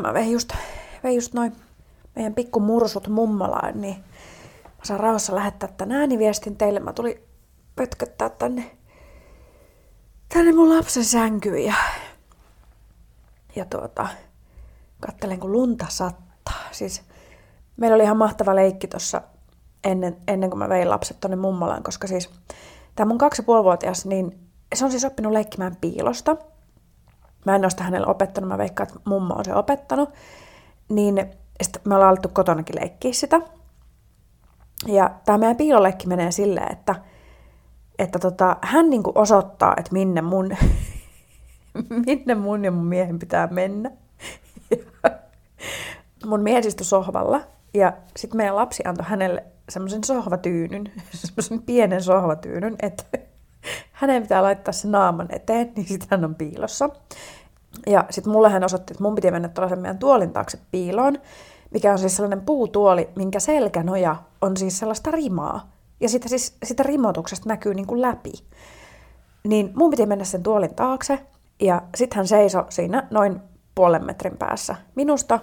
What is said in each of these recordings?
Mä vein just, vein just noin meidän pikku mursut mummolaan, niin mä saan rauhassa lähettää tän ääniviestin teille. Mä tulin pötköttää tänne, tänne mun lapsen sänkyyn ja, ja tuota, kattelen kun lunta sattaa. Siis meillä oli ihan mahtava leikki tuossa ennen, ennen kuin mä vein lapset tonne mummolaan, koska siis tämä mun kaksi vuotias, niin se on siis oppinut leikkimään piilosta. Mä en ole sitä hänelle opettanut, mä veikkaan, että mummo on se opettanut. Niin sitten me ollaan alettu kotonakin leikkiä sitä. Ja tämä meidän piiloleikki menee silleen, että, että tota, hän niinku osoittaa, että minne mun, minne mun ja mun miehen pitää mennä. Mun mies istui sohvalla ja sitten meidän lapsi antoi hänelle semmoisen sohvatyynyn, semmoisen pienen sohvatyynyn, että hänen pitää laittaa se naaman eteen, niin sitten hän on piilossa. Ja sitten mulle hän osoitti, että mun piti mennä tuollaisen meidän tuolin taakse piiloon, mikä on siis sellainen puutuoli, minkä selkänoja on siis sellaista rimaa. Ja sitä, siis, sitä rimotuksesta näkyy niin kuin läpi. Niin mun piti mennä sen tuolin taakse, ja sitten hän seisoi siinä noin puolen metrin päässä minusta,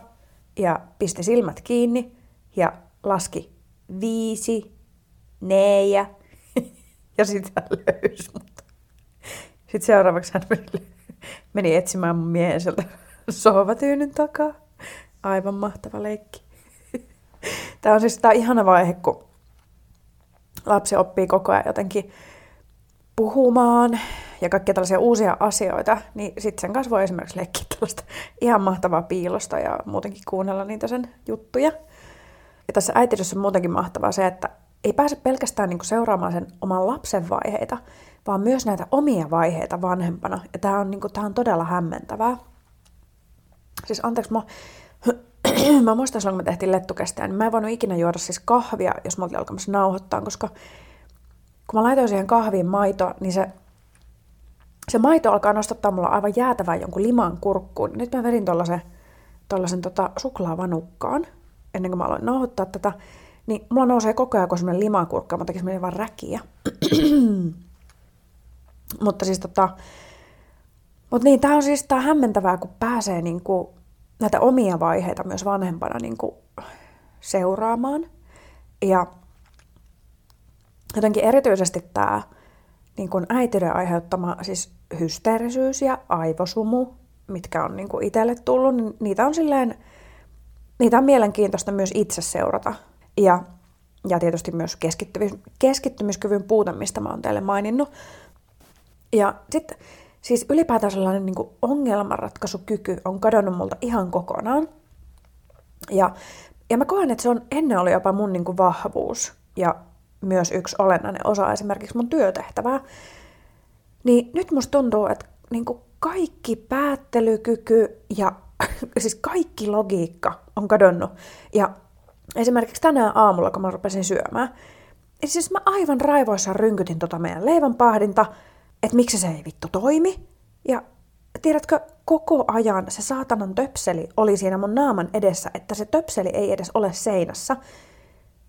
ja pisti silmät kiinni, ja laski viisi, neljä, ja hän löysi mut. Sitten seuraavaksi hän meni, meni etsimään mun miehen sieltä sohvatyynyn takaa. Aivan mahtava leikki. Tämä on siis tämä ihana vaihe, kun lapsi oppii koko ajan jotenkin puhumaan ja kaikkia tällaisia uusia asioita, niin sitten sen kanssa voi esimerkiksi leikkiä tällaista ihan mahtavaa piilosta ja muutenkin kuunnella niitä sen juttuja. Ja tässä äitiydessä on muutenkin mahtavaa se, että ei pääse pelkästään niin seuraamaan sen oman lapsen vaiheita, vaan myös näitä omia vaiheita vanhempana. Ja tämä on, niin kuin, tämä on todella hämmentävää. Siis anteeksi, mä, mä muistan silloin, kun me tehtiin lettukestää, niin mä en voinut ikinä juoda siis kahvia, jos mä oltiin alkamassa nauhoittaa, koska kun mä laitoin siihen kahviin maito, niin se, se maito alkaa nostattaa mulla aivan jäätävän jonkun liman kurkkuun. Nyt mä vedin tollasen tota suklaavanukkaan, ennen kuin mä aloin nauhoittaa tätä, niin mulla nousee koko ajan, kun semmoinen limakurkka, mutta tekisi vaan räkiä. mutta siis tota, mutta niin, tämä on siis tää hämmentävää, kun pääsee niinku näitä omia vaiheita myös vanhempana niinku seuraamaan. Ja jotenkin erityisesti tämä niin kuin äitiyden aiheuttama siis hysteerisyys ja aivosumu, mitkä on niin kuin itselle tullut, niin niitä on silleen, niitä on mielenkiintoista myös itse seurata. Ja, ja tietysti myös keskittymis, keskittymiskyvyn puute, mistä mä oon teille maininnut. Ja sitten siis ylipäätään sellainen niin kuin ongelmanratkaisukyky on kadonnut multa ihan kokonaan. Ja, ja mä koen, että se on ennen oli jopa mun niin kuin vahvuus ja myös yksi olennainen osa esimerkiksi mun työtehtävää. Niin nyt musta tuntuu, että niin kuin kaikki päättelykyky ja siis kaikki logiikka on kadonnut. Ja esimerkiksi tänään aamulla, kun mä rupesin syömään, niin siis mä aivan raivoissa rynkytin tota meidän leivänpahdinta, että miksi se ei vittu toimi. Ja tiedätkö, koko ajan se saatanan töpseli oli siinä mun naaman edessä, että se töpseli ei edes ole seinässä.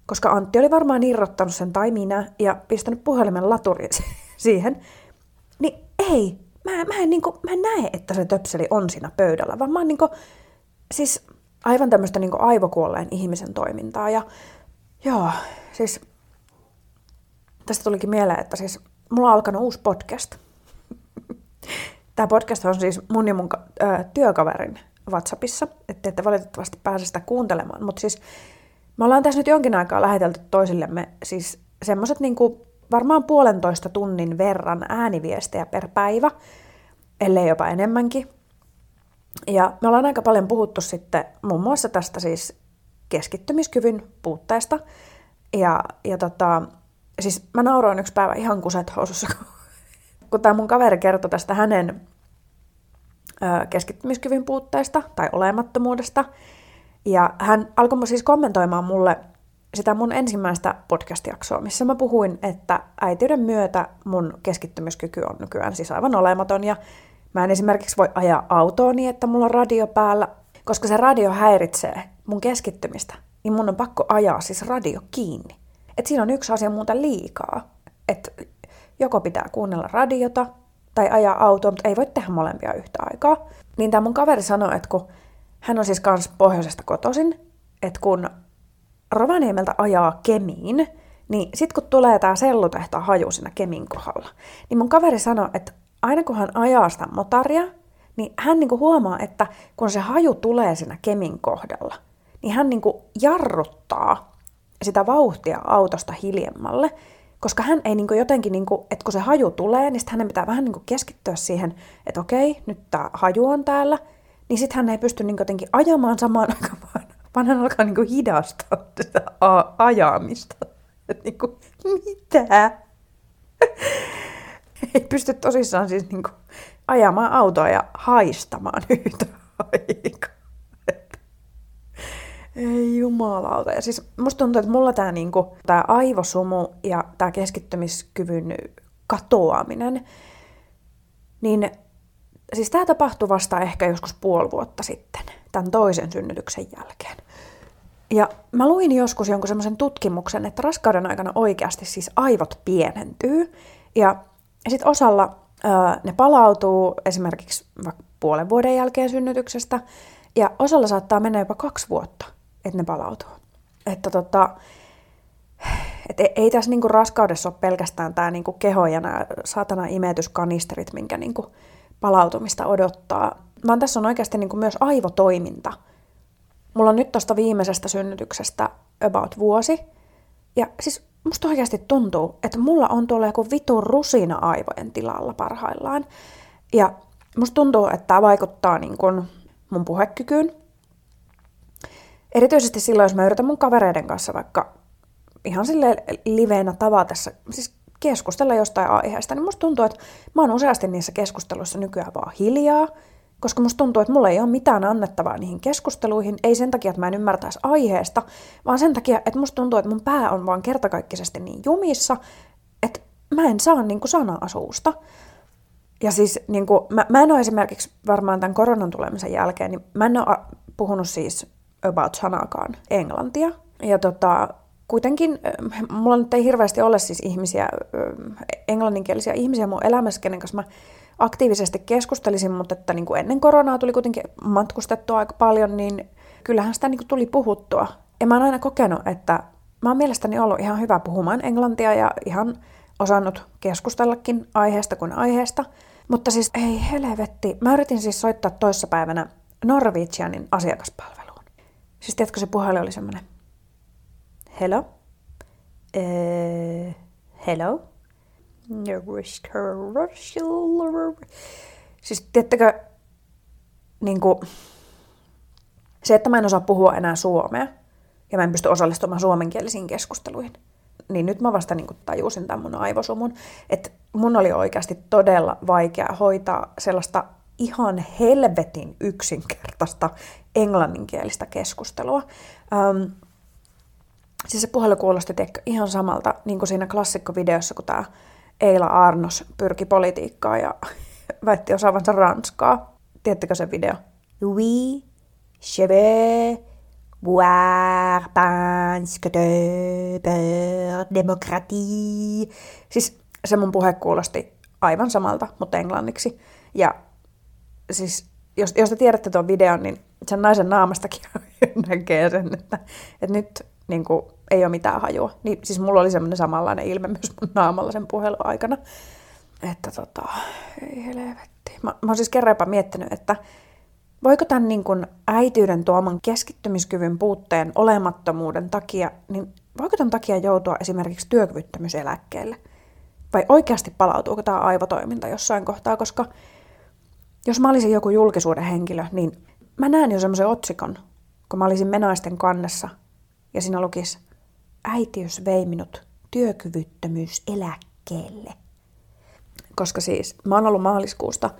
Koska Antti oli varmaan irrottanut sen tai minä ja pistänyt puhelimen laturin siihen. Niin ei, mä, mä, en, niin kuin, mä en näe, että se töpseli on siinä pöydällä, vaan mä oon niin kuin, siis aivan tämmöistä niin aivokuolleen ihmisen toimintaa. Ja joo, siis tästä tulikin mieleen, että siis mulla on alkanut uusi podcast. Tämä podcast on siis mun ja mun ö, työkaverin WhatsAppissa, että ette valitettavasti pääse sitä kuuntelemaan, mutta siis me ollaan tässä nyt jonkin aikaa lähetelty toisillemme siis semmoiset niin varmaan puolentoista tunnin verran ääniviestejä per päivä, ellei jopa enemmänkin. Ja me ollaan aika paljon puhuttu sitten muun muassa tästä siis keskittymiskyvyn puutteesta. Ja, ja tota, siis mä nauroin yksi päivä ihan kuset housussa, kun tämä mun kaveri kertoi tästä hänen keskittymiskyvyn puutteesta tai olemattomuudesta. Ja hän alkoi siis kommentoimaan mulle sitä mun ensimmäistä podcast-jaksoa, missä mä puhuin, että äitiyden myötä mun keskittymiskyky on nykyään siis aivan olematon ja Mä en esimerkiksi voi ajaa autoa niin, että mulla on radio päällä, koska se radio häiritsee mun keskittymistä, niin mun on pakko ajaa siis radio kiinni. Et siinä on yksi asia muuta liikaa. Että joko pitää kuunnella radiota tai ajaa autoa, mutta ei voi tehdä molempia yhtä aikaa. Niin tämä mun kaveri sanoi, että kun hän on siis kans pohjoisesta kotoisin, että kun Rovaniemeltä ajaa Kemiin, niin sit kun tulee tää sellutehtaan haju siinä Kemin kohdalla, niin mun kaveri sanoi, että aina kun hän ajaa sitä motaria, niin hän niinku huomaa, että kun se haju tulee siinä Kemin kohdalla, niin hän niinku jarruttaa sitä vauhtia autosta hiljemmalle, koska hän ei niinku jotenkin, niinku, että kun se haju tulee, niin hänen pitää vähän niinku keskittyä siihen, että okei, nyt tämä haju on täällä, niin sitten hän ei pysty niinku jotenkin ajamaan samaan aikaan, vaan hän alkaa niinku hidastaa sitä a- ajamista. Että niinku, mitä? Ei pysty tosissaan siis niinku ajamaan autoa ja haistamaan yhtä aikaa. Ei jumalauta. Ja siis musta tuntuu, että mulla tää, niinku, tää aivosumu ja tää keskittymiskyvyn katoaminen, niin siis tää tapahtui vasta ehkä joskus puoli vuotta sitten, tämän toisen synnytyksen jälkeen. Ja mä luin joskus jonkun semmoisen tutkimuksen, että raskauden aikana oikeasti siis aivot pienentyy. Ja sitten osalla öö, ne palautuu esimerkiksi vaikka puolen vuoden jälkeen synnytyksestä, ja osalla saattaa mennä jopa kaksi vuotta että ne palautuu. Että tota, et ei, ei tässä niinku raskaudessa ole pelkästään tämä niinku keho ja nämä saatana imetyskanisterit, minkä niinku palautumista odottaa, vaan tässä on oikeasti niinku myös aivotoiminta. Mulla on nyt tuosta viimeisestä synnytyksestä about vuosi, ja siis musta oikeasti tuntuu, että mulla on tuolla joku vitun rusina aivojen tilalla parhaillaan. Ja musta tuntuu, että tämä vaikuttaa niin kun mun puhekykyyn, Erityisesti silloin, jos mä yritän mun kavereiden kanssa vaikka ihan sille liveenä tavatessa, siis keskustella jostain aiheesta, niin musta tuntuu, että mä oon useasti niissä keskusteluissa nykyään vaan hiljaa, koska musta tuntuu, että mulla ei ole mitään annettavaa niihin keskusteluihin, ei sen takia, että mä en ymmärtäisi aiheesta, vaan sen takia, että musta tuntuu, että mun pää on vaan kertakaikkisesti niin jumissa, että mä en saa niin kuin sanaa suusta. Ja siis niin kuin, mä, mä en ole esimerkiksi varmaan tämän koronan tulemisen jälkeen, niin mä en ole puhunut siis about sanakaan englantia. Ja tota, kuitenkin mulla nyt ei hirveästi ole siis ihmisiä, englanninkielisiä ihmisiä mun elämässä, kenen kanssa mä aktiivisesti keskustelisin, mutta että niin kuin ennen koronaa tuli kuitenkin matkustettua aika paljon, niin kyllähän sitä niin kuin tuli puhuttua. Ja mä oon aina kokenut, että mä oon mielestäni ollut ihan hyvä puhumaan englantia ja ihan osannut keskustellakin aiheesta kuin aiheesta. Mutta siis ei helvetti. Mä yritin siis soittaa toissapäivänä Norwegianin asiakaspalvelu. Siis tiedätkö, se puhelin oli semmoinen, hello, uh, hello, Siis tiedättekö, niin kuin, se, että mä en osaa puhua enää suomea ja mä en pysty osallistumaan suomenkielisiin keskusteluihin, niin nyt mä vasta niin kuin tajusin tämän mun aivosumun, että mun oli oikeasti todella vaikea hoitaa sellaista ihan helvetin yksinkertaista englanninkielistä keskustelua. Um, siis se puhelu kuulosti ihan samalta, niin kuin siinä klassikkovideossa, kun tämä Eila Arnos pyrki politiikkaa ja väitti osaavansa ranskaa. Tiedättekö se video? Oui, je vais boire parce de démocratie. Siis se mun puhe kuulosti aivan samalta, mutta englanniksi. Ja siis jos, jos te tiedätte tuon videon, niin sen naisen naamastakin näkee sen, että, että nyt niin kuin, ei ole mitään hajua. Niin, siis mulla oli semmoinen samanlainen ilme myös mun naamalla sen puhelun aikana. Että tota, ei helvetti. Mä, mä oon siis kerran jopa miettinyt, että voiko tämän niin kuin äityyden tuoman keskittymiskyvyn puutteen olemattomuuden takia, niin voiko tämän takia joutua esimerkiksi työkyvyttömyyseläkkeelle? Vai oikeasti palautuuko tämä aivotoiminta jossain kohtaa, koska jos mä olisin joku julkisuuden henkilö, niin mä näen jo semmoisen otsikon, kun mä olisin menaisten kannessa ja siinä lukisi äitiys vei minut työkyvyttömyyseläkkeelle. Koska siis mä oon ollut maaliskuusta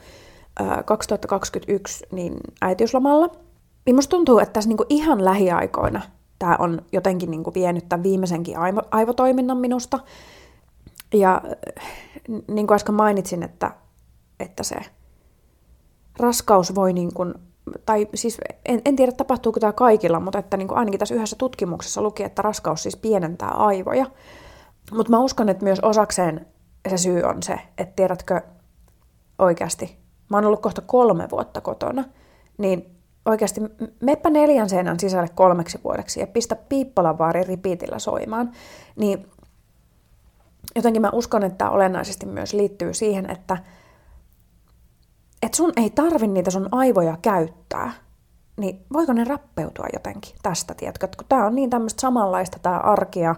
2021 niin äitiyslomalla. Niin musta tuntuu, että tässä niinku ihan lähiaikoina tämä on jotenkin niinku vienyt tämän viimeisenkin aivo, aivotoiminnan minusta. Ja niin kuin äsken mainitsin, että, että se raskaus voi niin kuin, tai siis en, en tiedä tapahtuuko tämä kaikilla, mutta että niin kuin ainakin tässä yhdessä tutkimuksessa luki, että raskaus siis pienentää aivoja. Mutta mä uskon, että myös osakseen se syy on se, että tiedätkö oikeasti, mä oon ollut kohta kolme vuotta kotona, niin oikeasti meppä neljän seinän sisälle kolmeksi vuodeksi ja pistä piippolan vaari ripiitillä soimaan, niin jotenkin mä uskon, että tämä olennaisesti myös liittyy siihen, että et sun ei tarvi niitä sun aivoja käyttää, niin voiko ne rappeutua jotenkin tästä, tiedätkö? Kun tämä on niin tämmöistä samanlaista tämä arkia,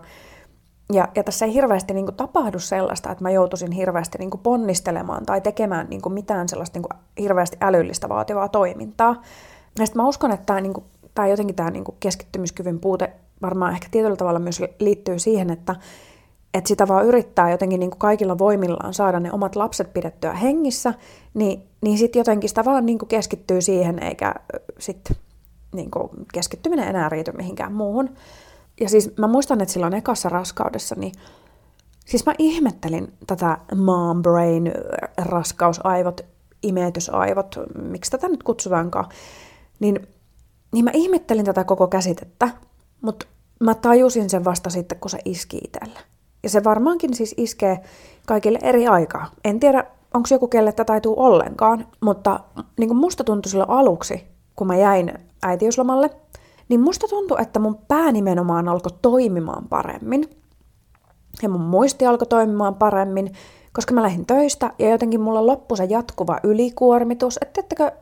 ja, ja tässä ei hirveästi niin kuin, tapahdu sellaista, että mä joutuisin hirveästi niin kuin, ponnistelemaan tai tekemään niin kuin, mitään sellaista niin kuin, hirveästi älyllistä vaativaa toimintaa. Ja sitten mä uskon, että tämä, niin kuin, tämä jotenkin tämä niin keskittymiskyvyn puute varmaan ehkä tietyllä tavalla myös liittyy siihen, että, että sitä vaan yrittää jotenkin niin kuin kaikilla voimillaan saada ne omat lapset pidettyä hengissä, niin, niin sitten jotenkin sitä vaan niin kuin keskittyy siihen, eikä sitten niin kuin keskittyminen enää riity mihinkään muuhun. Ja siis mä muistan, että silloin ekassa raskaudessa, niin siis mä ihmettelin tätä mom brain, raskausaivot, imetysaivot, miksi tätä nyt kutsutaankaan, niin, niin mä ihmettelin tätä koko käsitettä, mutta mä tajusin sen vasta sitten, kun se iski itselle. Ja se varmaankin siis iskee kaikille eri aikaa. En tiedä, onko joku, kelle tätä tule ollenkaan, mutta niin kuin musta tuntui silloin aluksi, kun mä jäin äitiyslomalle, niin musta tuntui, että mun pää nimenomaan alkoi toimimaan paremmin. Ja mun muisti alkoi toimimaan paremmin, koska mä lähdin töistä ja jotenkin mulla loppui se jatkuva ylikuormitus. Että ettekö,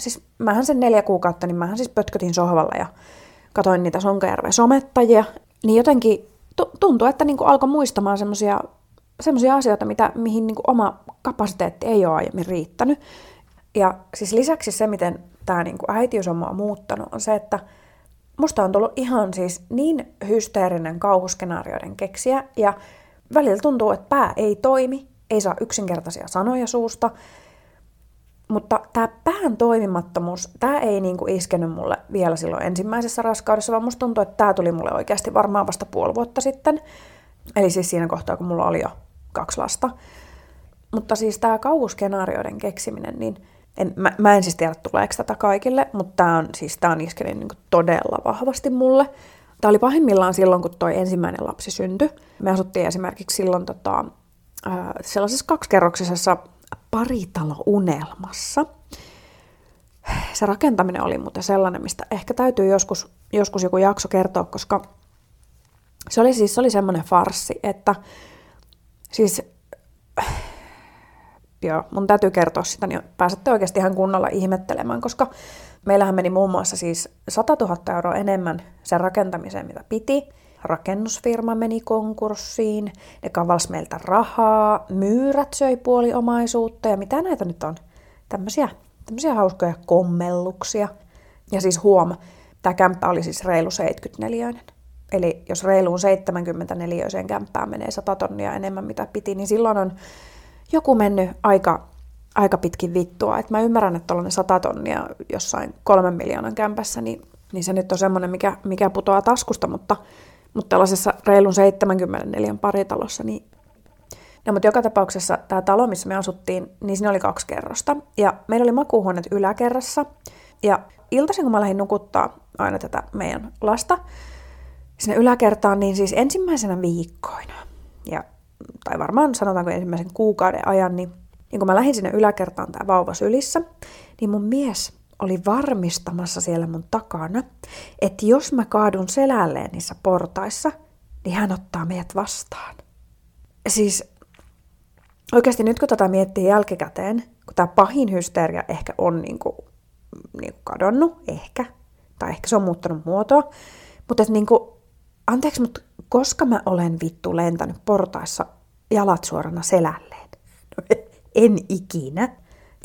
siis mähän sen neljä kuukautta, niin mähän siis pötkötin sohvalla ja katoin niitä Sonkajärven somettajia. Niin jotenkin tuntuu, että niin alkoi muistamaan semmoisia semmoisia asioita, mitä, mihin niin oma kapasiteetti ei ole aiemmin riittänyt. Ja siis lisäksi se, miten tämä niin äitiys on muuttanut, on se, että musta on tullut ihan siis niin hysteerinen kauhuskenaarioiden keksiä, ja välillä tuntuu, että pää ei toimi, ei saa yksinkertaisia sanoja suusta, mutta tämä pään toimimattomuus, tämä ei niinku iskenyt mulle vielä silloin ensimmäisessä raskaudessa, vaan musta tuntuu, että tämä tuli mulle oikeasti varmaan vasta puoli vuotta sitten. Eli siis siinä kohtaa, kun mulla oli jo kaksi lasta. Mutta siis tämä kauhuskenaarioiden keksiminen, niin en, mä, mä en siis tiedä, tuleeko tätä kaikille, mutta tämä on, siis tää on iskenyt niin todella vahvasti mulle. Tämä oli pahimmillaan silloin, kun toi ensimmäinen lapsi syntyi. Me asuttiin esimerkiksi silloin tota, sellaisessa kaksikerroksisessa paritalo-unelmassa. Se rakentaminen oli muuten sellainen, mistä ehkä täytyy joskus, joskus joku jakso kertoa, koska se oli siis se oli semmoinen farssi, että siis joo, mun täytyy kertoa sitä, niin pääsette oikeasti ihan kunnolla ihmettelemään, koska meillähän meni muun muassa siis 100 000 euroa enemmän sen rakentamiseen, mitä piti. Rakennusfirma meni konkurssiin, ne kavals meiltä rahaa, myyrät söi puoli omaisuutta ja mitä näitä nyt on? Tämmöisiä, tämmöisiä hauskoja kommelluksia. Ja siis huom, tämä kämppä oli siis reilu 74 Eli jos reiluun 74 kämppään menee 100 tonnia enemmän mitä piti, niin silloin on joku mennyt aika, aika pitkin vittua. Et mä ymmärrän, että tuollainen 100 tonnia jossain kolmen miljoonan kämpässä, niin, niin se nyt on semmoinen, mikä, mikä putoaa taskusta, mutta, mutta tällaisessa reilun 74 paritalossa, niin No, mutta joka tapauksessa tämä talo, missä me asuttiin, niin siinä oli kaksi kerrosta. Ja meillä oli makuuhuoneet yläkerrassa. Ja iltaisin, kun mä lähdin nukuttaa aina tätä meidän lasta sinne yläkertaan, niin siis ensimmäisenä viikkoina, ja tai varmaan sanotaanko ensimmäisen kuukauden ajan, niin, niin kun mä lähdin sinne yläkertaan tämä vauva sylissä, niin mun mies oli varmistamassa siellä mun takana, että jos mä kaadun selälleen niissä portaissa, niin hän ottaa meidät vastaan. Siis oikeasti nyt kun tätä miettii jälkikäteen, kun tämä pahin hysteria ehkä on niin kuin, niin kuin kadonnut, ehkä, tai ehkä se on muuttanut muotoa, mutta että niin kuin, anteeksi, mutta koska mä olen vittu lentänyt portaissa jalat suorana selälleen. No, en ikinä.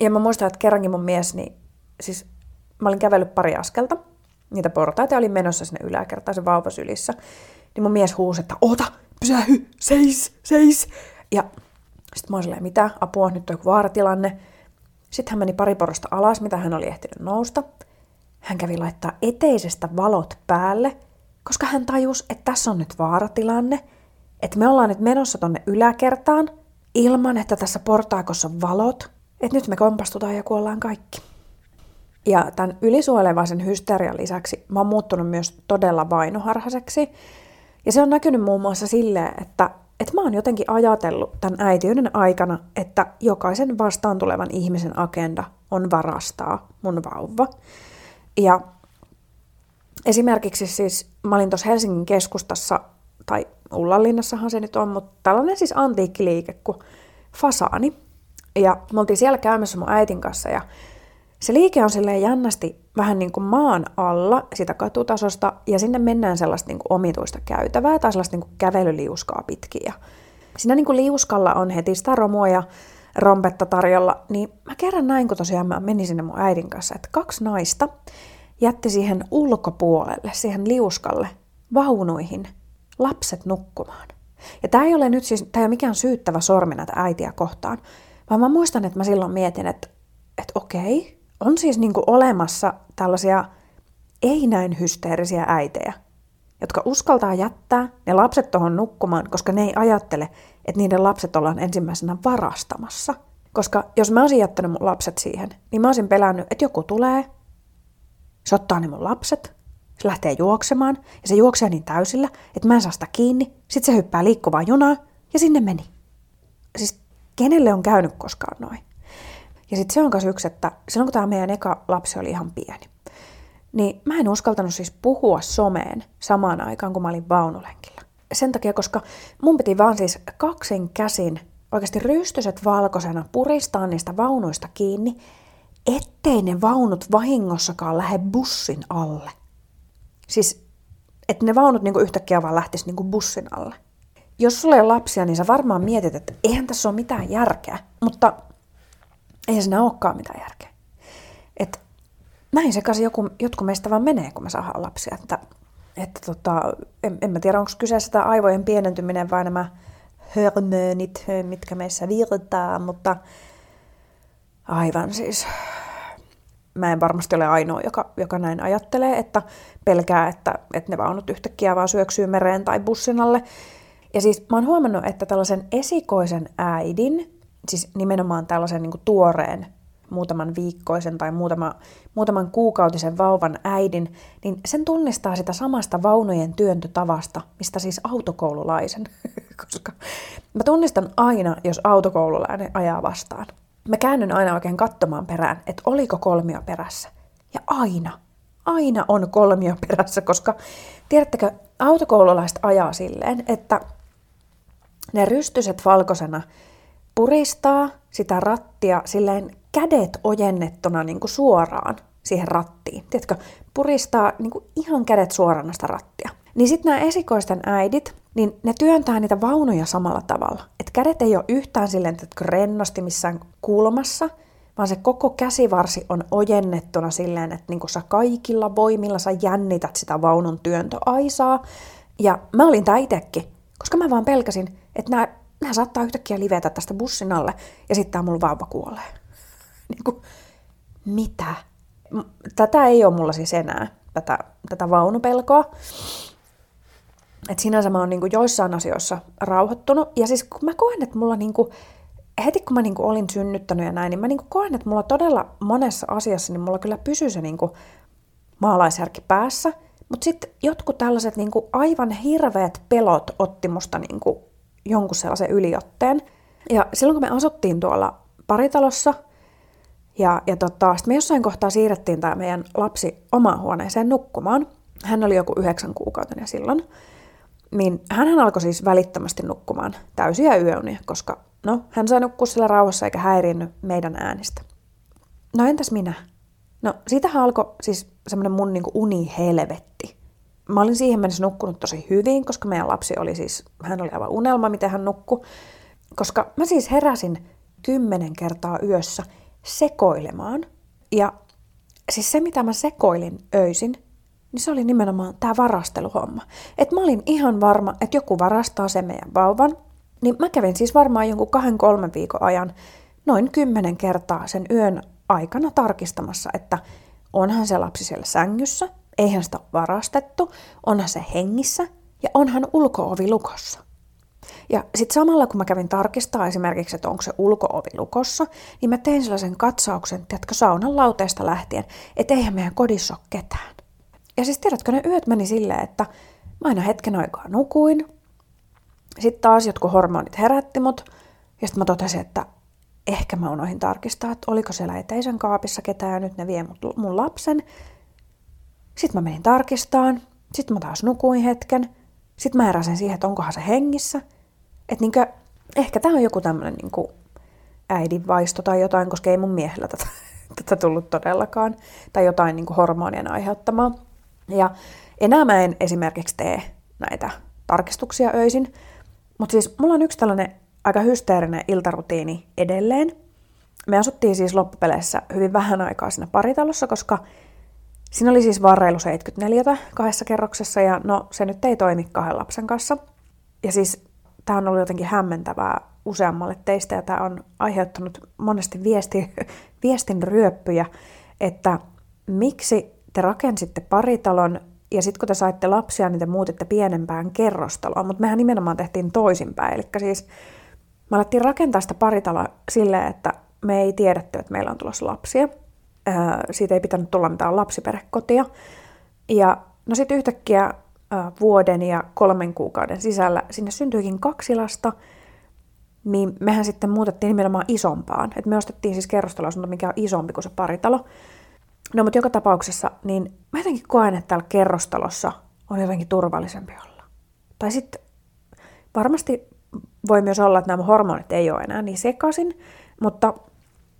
Ja mä muistan, että kerrankin mun mies, niin siis mä olin kävellyt pari askelta, niitä portaita oli menossa sinne yläkertaan se vauva sylissä. Niin mun mies huusi, että oota, pysähy, seis, seis. Ja sitten mä olin silleen, mitä, apua, nyt on joku vaaratilanne. Sitten hän meni pari porosta alas, mitä hän oli ehtinyt nousta. Hän kävi laittaa eteisestä valot päälle, koska hän tajusi, että tässä on nyt vaaratilanne – että me ollaan nyt menossa tonne yläkertaan ilman, että tässä portaakossa on valot, että nyt me kompastutaan ja kuollaan kaikki. Ja tämän ylisuolevaisen hysterian lisäksi mä oon muuttunut myös todella vainoharhaiseksi. Ja se on näkynyt muun muassa silleen, että, että mä oon jotenkin ajatellut tämän äitiyden aikana, että jokaisen vastaan tulevan ihmisen agenda on varastaa mun vauva. Ja esimerkiksi siis, mä olin tuossa Helsingin keskustassa, tai Ullanlinnassahan se nyt on, mutta tällainen siis antiikkiliike kuin Fasaani. Ja me oltiin siellä käymässä mun äitin kanssa ja se liike on silleen jännästi vähän niin kuin maan alla sitä katutasosta ja sinne mennään sellaista niin kuin omituista käytävää tai sellaista niin kuin kävelyliuskaa pitkin. Ja siinä niin kuin liuskalla on heti sitä romua ja rompetta tarjolla, niin mä kerran näin, kun tosiaan mä menin sinne mun äidin kanssa, että kaksi naista jätti siihen ulkopuolelle, siihen liuskalle, vaunuihin, lapset nukkumaan. Ja tämä ei ole nyt siis, tämä ei ole mikään syyttävä sormi näitä äitiä kohtaan, vaan mä muistan, että mä silloin mietin, että, että okei, on siis niin kuin olemassa tällaisia ei näin hysteerisiä äitejä, jotka uskaltaa jättää ne lapset tuohon nukkumaan, koska ne ei ajattele, että niiden lapset ollaan ensimmäisenä varastamassa. Koska jos mä olisin jättänyt mun lapset siihen, niin mä olisin pelännyt, että joku tulee, se ottaa ne mun lapset, se lähtee juoksemaan ja se juoksee niin täysillä, että mä en saa sitä kiinni. Sitten se hyppää liikkuvaa junaa ja sinne meni. Siis kenelle on käynyt koskaan noin? Ja sitten se on myös yksi, että silloin kun tämä meidän eka lapsi oli ihan pieni, niin mä en uskaltanut siis puhua someen samaan aikaan, kun mä olin vaunulenkillä. Sen takia, koska mun piti vaan siis kaksin käsin oikeasti rystyset valkoisena puristaa niistä vaunuista kiinni, ettei ne vaunut vahingossakaan lähde bussin alle. Siis, että ne vaunut niinku yhtäkkiä vaan lähtisi niinku bussin alle. Jos sulla ei ole lapsia, niin sä varmaan mietit, että eihän tässä ole mitään järkeä. Mutta ei siinä olekaan mitään järkeä. Et näin sekaisin joku, jotkut meistä vaan menee, kun me saadaan lapsia. Että, että tota, en, en mä tiedä, onko kyseessä tämä aivojen pienentyminen vai nämä hormonit, mitkä meissä virtaa, mutta aivan siis mä en varmasti ole ainoa, joka, joka näin ajattelee, että pelkää, että, että ne vaunut yhtäkkiä vaan syöksyy mereen tai bussin alle. Ja siis mä oon huomannut, että tällaisen esikoisen äidin, siis nimenomaan tällaisen niin tuoreen muutaman viikkoisen tai muutama, muutaman kuukautisen vauvan äidin, niin sen tunnistaa sitä samasta vaunujen työntötavasta, mistä siis autokoululaisen. Koska mä tunnistan aina, jos autokoululainen ajaa vastaan. Mä käännyn aina oikein katsomaan perään, että oliko kolmio perässä. Ja aina, aina on kolmio perässä, koska tiedättekö, autokoululaiset ajaa silleen, että ne rystyset valkoisena puristaa sitä rattia silleen kädet ojennettuna niin kuin suoraan siihen rattiin. Tiedätkö, puristaa niin kuin ihan kädet suorana sitä rattia. Niin sitten nämä esikoisten äidit, niin ne työntää niitä vaunuja samalla tavalla. Että kädet ei ole yhtään silleen, että rennosti missään kulmassa, vaan se koko käsivarsi on ojennettuna silleen, että niin sä kaikilla voimilla sä jännität sitä vaunun työntöaisaa. Ja mä olin tää itekin, koska mä vaan pelkäsin, että nämä, nämä saattaa yhtäkkiä livetä tästä bussin alle ja sitten tää mulla vauva kuolee. niin kuin, mitä? Tätä ei ole mulla siis enää, tätä, tätä vaunupelkoa. Et sinänsä mä oon niinku joissain asioissa rauhoittunut. Ja siis kun mä koen, että mulla niinku, heti kun mä niinku olin synnyttänyt ja näin, niin mä niinku koen, että mulla todella monessa asiassa, niin mulla kyllä pysyy se niinku maalaisjärki päässä. Mutta sitten jotkut tällaiset niinku aivan hirveät pelot otti musta niinku jonkun sellaisen yliotteen. Ja silloin kun me asuttiin tuolla paritalossa, ja, ja tota, sitten me jossain kohtaa siirrettiin tämä meidän lapsi omaan huoneeseen nukkumaan. Hän oli joku yhdeksän kuukautinen silloin niin hän alkoi siis välittömästi nukkumaan täysiä yöunia, koska no, hän sai nukkua sillä rauhassa eikä häiriinny meidän äänistä. No entäs minä? No siitähän alkoi siis semmoinen mun niinku uni-helvetti. Mä olin siihen mennessä nukkunut tosi hyvin, koska meidän lapsi oli siis, hän oli aivan unelma, miten hän nukkui. Koska mä siis heräsin kymmenen kertaa yössä sekoilemaan. Ja siis se, mitä mä sekoilin öisin, niin se oli nimenomaan tämä varasteluhomma. Että mä olin ihan varma, että joku varastaa sen meidän vauvan. Niin mä kävin siis varmaan jonkun kahden kolmen viikon ajan noin kymmenen kertaa sen yön aikana tarkistamassa, että onhan se lapsi siellä sängyssä, eihän sitä ole varastettu, onhan se hengissä ja onhan ulkoovi lukossa. Ja sitten samalla kun mä kävin tarkistaa esimerkiksi, että onko se ulkoovi lukossa, niin mä tein sellaisen katsauksen, tiedätkö, saunan lauteesta lähtien, että eihän meidän kodissa ole ketään. Ja siis tiedätkö, ne yöt meni silleen, että mä aina hetken aikaa nukuin. Sitten taas jotkut hormonit herätti mut. Ja sitten mä totesin, että ehkä mä unohin tarkistaa, että oliko siellä eteisen kaapissa ketään nyt ne vie mun lapsen. Sitten mä menin tarkistaan, sitten mä taas nukuin hetken, sitten mä heräsin siihen, että onkohan se hengissä. Että niinkö, ehkä tämä on joku tämmöinen niinku äidinvaisto tai jotain, koska ei mun miehellä tätä, tätä tullut todellakaan. Tai jotain niinku hormonien aiheuttamaa. Ja enää mä en esimerkiksi tee näitä tarkistuksia öisin. Mutta siis mulla on yksi tällainen aika hysteerinen iltarutiini edelleen. Me asuttiin siis loppupeleissä hyvin vähän aikaa siinä paritalossa, koska siinä oli siis varreilu 74 kahdessa kerroksessa ja no se nyt ei toimi kahden lapsen kanssa. Ja siis tämä on ollut jotenkin hämmentävää useammalle teistä ja tämä on aiheuttanut monesti viesti, viestin ryöppyjä, että miksi te rakensitte paritalon ja sitten kun te saitte lapsia, niin te muutitte pienempään kerrostaloon, mutta mehän nimenomaan tehtiin toisinpäin. Eli siis me alettiin rakentaa sitä paritaloa silleen, että me ei tiedetty, että meillä on tulossa lapsia. Siitä ei pitänyt tulla mitään lapsiperhekotia. Ja no sitten yhtäkkiä vuoden ja kolmen kuukauden sisällä sinne syntyikin kaksi lasta, niin mehän sitten muutettiin nimenomaan isompaan. Et me ostettiin siis kerrostaloasunto, mikä on isompi kuin se paritalo. No mutta joka tapauksessa, niin mä jotenkin koen, että täällä kerrostalossa on jotenkin turvallisempi olla. Tai sitten varmasti voi myös olla, että nämä hormonit ei ole enää niin sekaisin, mutta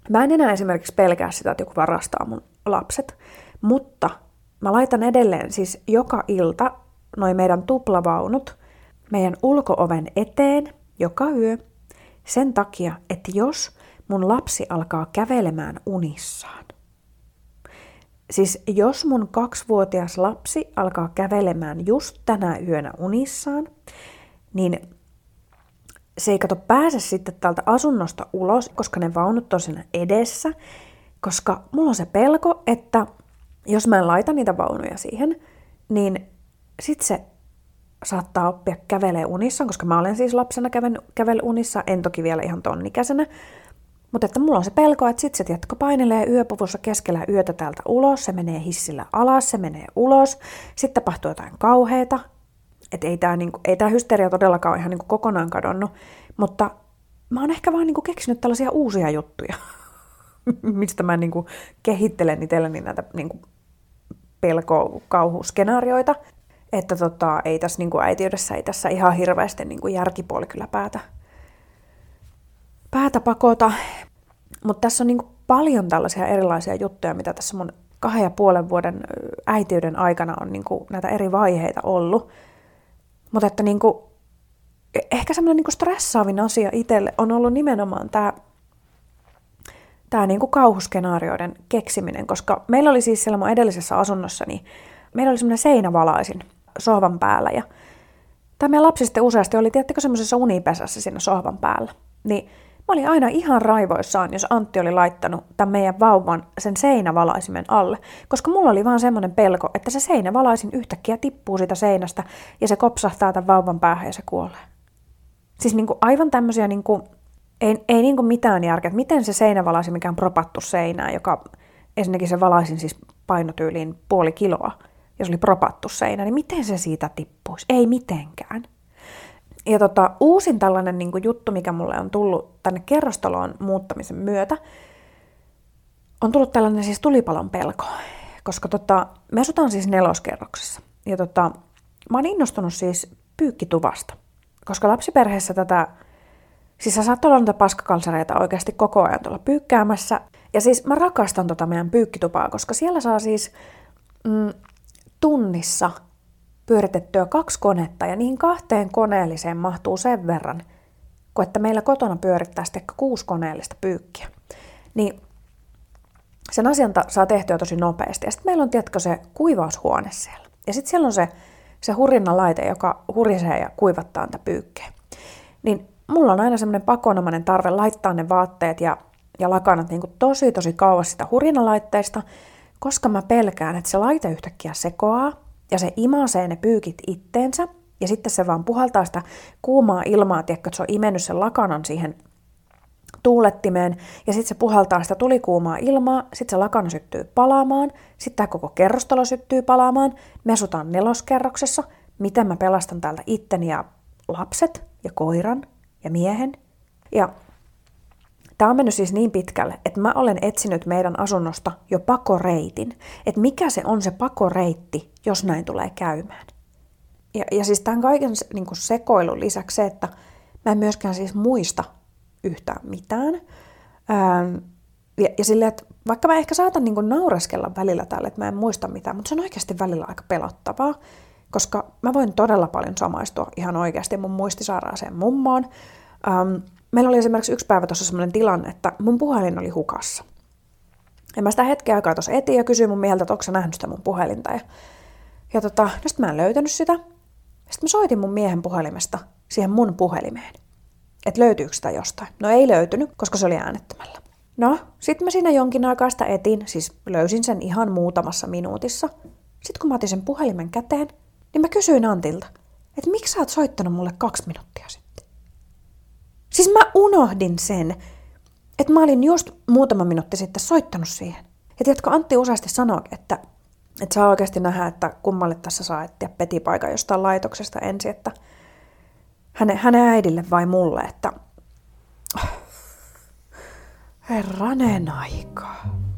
mä en enää esimerkiksi pelkää sitä, että joku varastaa mun lapset. Mutta mä laitan edelleen siis joka ilta noin meidän tuplavaunut meidän ulkooven eteen joka yö sen takia, että jos mun lapsi alkaa kävelemään unissaan, Siis jos mun kaksivuotias lapsi alkaa kävelemään just tänä yönä unissaan, niin se ei kato pääse sitten tältä asunnosta ulos, koska ne vaunut on siinä edessä, koska mulla on se pelko, että jos mä en laita niitä vaunuja siihen, niin sit se saattaa oppia kävelee unissaan, koska mä olen siis lapsena kävellyt unissa, en toki vielä ihan tonnikäisenä, mutta että mulla on se pelko, että sit se tiedätkö, painelee yöpuvussa keskellä yötä täältä ulos, se menee hissillä alas, se menee ulos, sitten tapahtuu jotain kauheita. Että ei tämä niinku, hysteria todellakaan ole ihan niinku kokonaan kadonnut, mutta mä oon ehkä vaan niinku keksinyt tällaisia uusia juttuja, mistä mä niinku kehittelen itselleni näitä niinku pelko-kauhuskenaarioita. Että tota, ei tässä niinku äitiydessä ei tässä ihan hirveästi niinku järkipuoli kyllä päätä päätä pakota. Mutta tässä on niin paljon tällaisia erilaisia juttuja, mitä tässä mun kahden ja puolen vuoden äitiyden aikana on niin näitä eri vaiheita ollut. Mutta että niin kuin, e, ehkä semmoinen niin stressaavin asia itselle on ollut nimenomaan tämä tämä niin kuin kauhuskenaarioiden keksiminen, koska meillä oli siis siellä mun edellisessä asunnossa, niin meillä oli semmoinen seinävalaisin sohvan päällä ja tämä meidän lapsi sitten useasti oli, tiedättekö, semmoisessa unipesässä siinä sohvan päällä. Niin Mä olin aina ihan raivoissaan, jos Antti oli laittanut tämän meidän vauvan sen seinävalaisimen alle, koska mulla oli vaan semmoinen pelko, että se seinävalaisin yhtäkkiä tippuu siitä seinästä ja se kopsahtaa tämän vauvan päähän ja se kuolee. Siis niin kuin aivan tämmöisiä, niin kuin, ei, ei niin kuin mitään järkeä, miten se seinävalaisin, mikä on propattu seinään, joka ensinnäkin se valaisin siis painotyyliin puoli kiloa, ja se oli propattu seinä, niin miten se siitä tippuisi? Ei mitenkään. Ja tota, uusin tällainen niin kuin juttu, mikä mulle on tullut tänne kerrostaloon muuttamisen myötä, on tullut tällainen siis tulipalon pelko. Koska tota, me asutaan siis neloskerroksessa. Ja tota, mä oon innostunut siis pyykkituvasta. Koska lapsiperheessä tätä, siis sä saat olla niitä paskakalsareita oikeasti koko ajan tuolla pyykkäämässä. Ja siis mä rakastan tota meidän pyykkitupaa, koska siellä saa siis mm, tunnissa – pyöritettyä kaksi konetta ja niihin kahteen koneelliseen mahtuu sen verran, kun että meillä kotona pyörittää sitten kuusi koneellista pyykkiä. Niin sen asian saa tehtyä tosi nopeasti. Ja sitten meillä on, tiedätkö, se kuivaushuone siellä. Ja sitten siellä on se, se hurinna laite, joka hurisee ja kuivattaa niitä pyykkejä. Niin mulla on aina semmoinen pakonomainen tarve laittaa ne vaatteet ja, ja lakanat niin tosi tosi kauas sitä hurinalaitteesta, koska mä pelkään, että se laite yhtäkkiä sekoaa ja se imasee ne pyykit itteensä, ja sitten se vaan puhaltaa sitä kuumaa ilmaa, tiedätkö, että se on imennyt sen lakanan siihen tuulettimeen, ja sitten se puhaltaa sitä tulikuumaa ilmaa, sitten se lakana syttyy palaamaan, sitten tämä koko kerrostalo syttyy palaamaan, me asutaan neloskerroksessa, miten mä pelastan täältä itteni ja lapset ja koiran ja miehen. Ja Tämä on mennyt siis niin pitkälle, että mä olen etsinyt meidän asunnosta jo pakoreitin. Että mikä se on se pakoreitti, jos näin tulee käymään. Ja, ja siis tämän kaiken niin kuin sekoilun lisäksi se, että mä en myöskään siis muista yhtään mitään. Ähm, ja, ja silleen, että vaikka mä ehkä saatan niin naureskella välillä tälle, että mä en muista mitään, mutta se on oikeasti välillä aika pelottavaa, koska mä voin todella paljon samaistua ihan oikeasti mun muistisairaaseen mummoon. Ähm, meillä oli esimerkiksi yksi päivä tuossa sellainen tilanne, että mun puhelin oli hukassa. Ja mä sitä hetken aikaa tuossa etin ja kysyin mun mieltä, että onko sä nähnyt sitä mun puhelinta. Ja, ja tota, no sitten mä en löytänyt sitä. Sitten mä soitin mun miehen puhelimesta siihen mun puhelimeen. Että löytyykö sitä jostain. No ei löytynyt, koska se oli äänettömällä. No, sitten mä siinä jonkin aikaa sitä etin, siis löysin sen ihan muutamassa minuutissa. Sitten kun mä otin sen puhelimen käteen, niin mä kysyin Antilta, että miksi sä oot soittanut mulle kaksi minuuttia sitten? Siis mä unohdin sen, että mä olin just muutama minuutti sitten soittanut siihen. Ja tiedätkö, Antti useasti sanoo, että, että saa oikeasti nähdä, että kummalle tässä saa etsiä petipaikan jostain laitoksesta ensin, että hänen, hänen äidille vai mulle, että herranen aikaa.